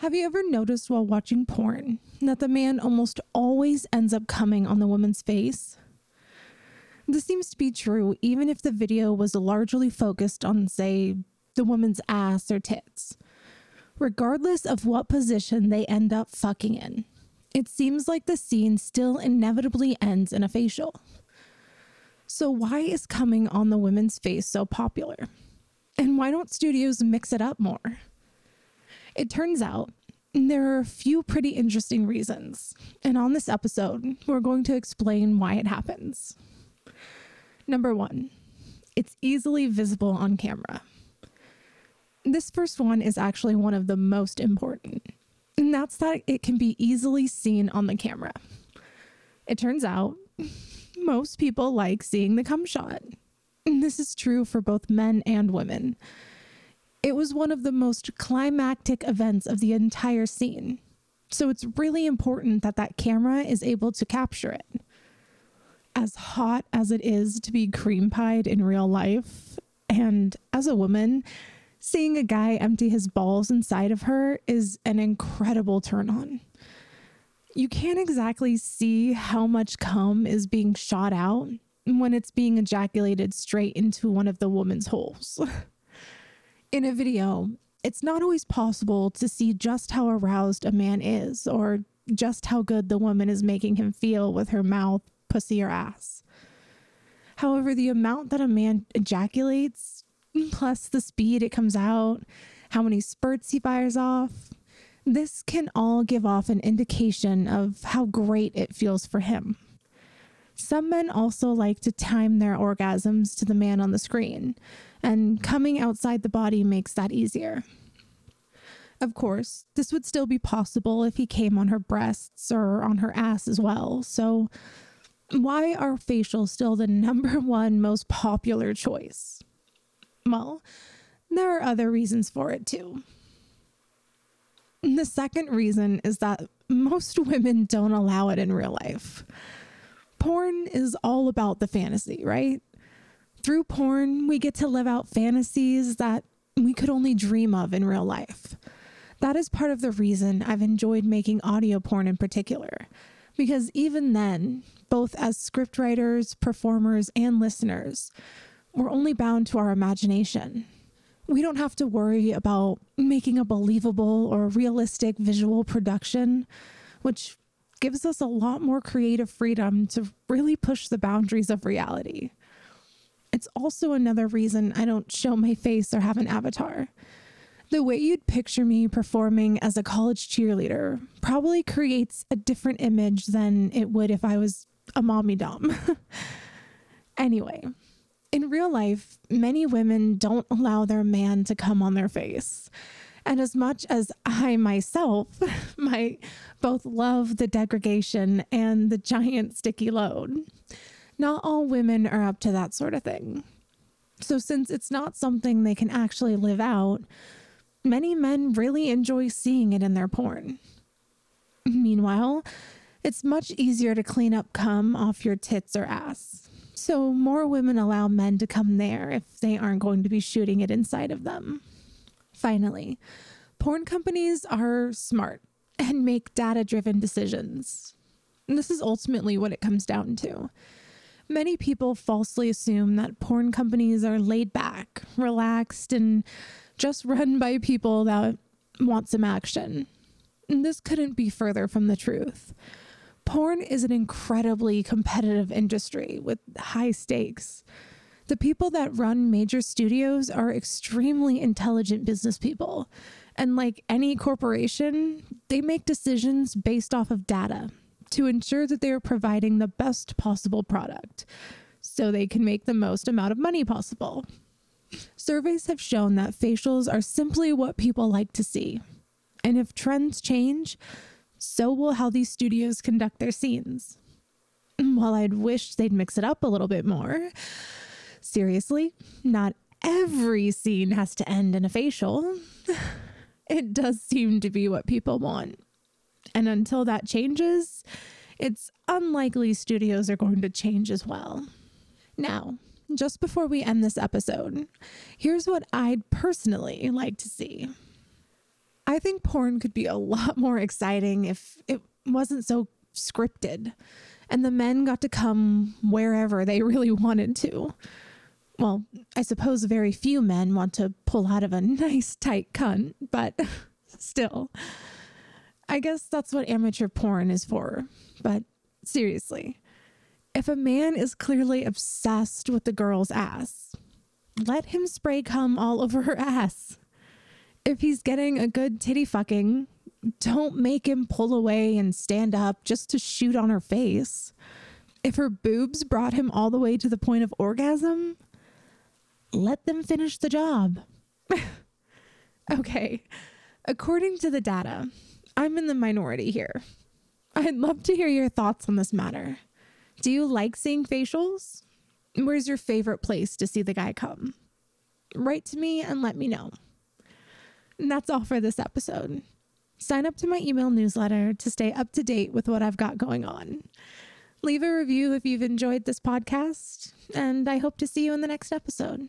Have you ever noticed while watching porn that the man almost always ends up coming on the woman's face? This seems to be true even if the video was largely focused on, say, the woman's ass or tits. Regardless of what position they end up fucking in, it seems like the scene still inevitably ends in a facial. So, why is coming on the woman's face so popular? And why don't studios mix it up more? It turns out there are a few pretty interesting reasons. And on this episode, we're going to explain why it happens. Number one, it's easily visible on camera. This first one is actually one of the most important, and that's that it can be easily seen on the camera. It turns out most people like seeing the cum shot. And this is true for both men and women. It was one of the most climactic events of the entire scene. So it's really important that that camera is able to capture it. As hot as it is to be cream pied in real life, and as a woman, seeing a guy empty his balls inside of her is an incredible turn on. You can't exactly see how much cum is being shot out when it's being ejaculated straight into one of the woman's holes. In a video, it's not always possible to see just how aroused a man is or just how good the woman is making him feel with her mouth, pussy, or ass. However, the amount that a man ejaculates, plus the speed it comes out, how many spurts he fires off, this can all give off an indication of how great it feels for him. Some men also like to time their orgasms to the man on the screen, and coming outside the body makes that easier. Of course, this would still be possible if he came on her breasts or on her ass as well. So, why are facials still the number one most popular choice? Well, there are other reasons for it too. The second reason is that most women don't allow it in real life. Porn is all about the fantasy, right? Through porn, we get to live out fantasies that we could only dream of in real life. That is part of the reason I've enjoyed making audio porn in particular, because even then, both as scriptwriters, performers, and listeners, we're only bound to our imagination. We don't have to worry about making a believable or realistic visual production, which gives us a lot more creative freedom to really push the boundaries of reality. It's also another reason I don't show my face or have an avatar. The way you'd picture me performing as a college cheerleader probably creates a different image than it would if I was a mommy dom. anyway, in real life, many women don't allow their man to come on their face. And as much as I myself might both love the degradation and the giant sticky load, not all women are up to that sort of thing. So, since it's not something they can actually live out, many men really enjoy seeing it in their porn. Meanwhile, it's much easier to clean up cum off your tits or ass. So, more women allow men to come there if they aren't going to be shooting it inside of them. Finally, porn companies are smart and make data driven decisions. And this is ultimately what it comes down to. Many people falsely assume that porn companies are laid back, relaxed, and just run by people that want some action. This couldn't be further from the truth. Porn is an incredibly competitive industry with high stakes. The people that run major studios are extremely intelligent business people. And like any corporation, they make decisions based off of data to ensure that they are providing the best possible product so they can make the most amount of money possible. Surveys have shown that facials are simply what people like to see. And if trends change, so will how these studios conduct their scenes. While I'd wish they'd mix it up a little bit more, seriously, not every scene has to end in a facial. It does seem to be what people want. And until that changes, it's unlikely studios are going to change as well. Now, just before we end this episode, here's what I'd personally like to see. I think porn could be a lot more exciting if it wasn't so scripted and the men got to come wherever they really wanted to. Well, I suppose very few men want to pull out of a nice tight cunt, but still. I guess that's what amateur porn is for. But seriously, if a man is clearly obsessed with the girl's ass, let him spray cum all over her ass. If he's getting a good titty fucking, don't make him pull away and stand up just to shoot on her face. If her boobs brought him all the way to the point of orgasm, let them finish the job. okay, according to the data, I'm in the minority here. I'd love to hear your thoughts on this matter. Do you like seeing facials? Where's your favorite place to see the guy come? Write to me and let me know. And that's all for this episode. Sign up to my email newsletter to stay up to date with what I've got going on. Leave a review if you've enjoyed this podcast, and I hope to see you in the next episode.